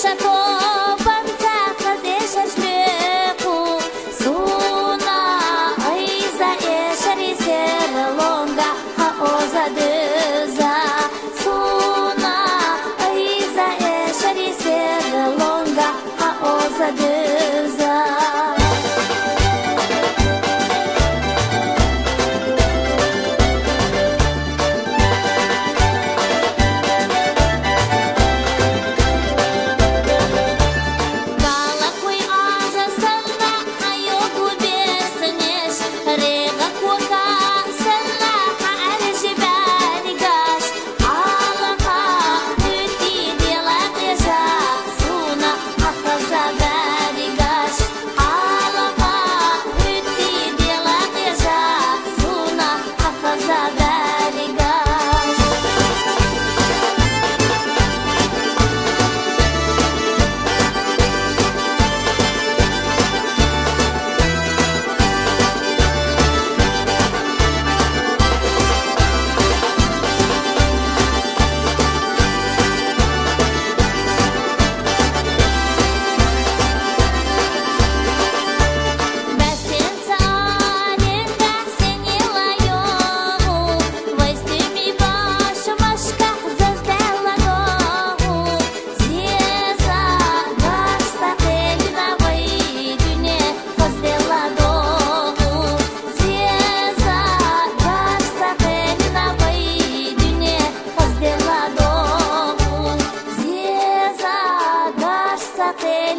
chapeau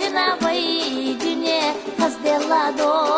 Леновой дюне Воздела дом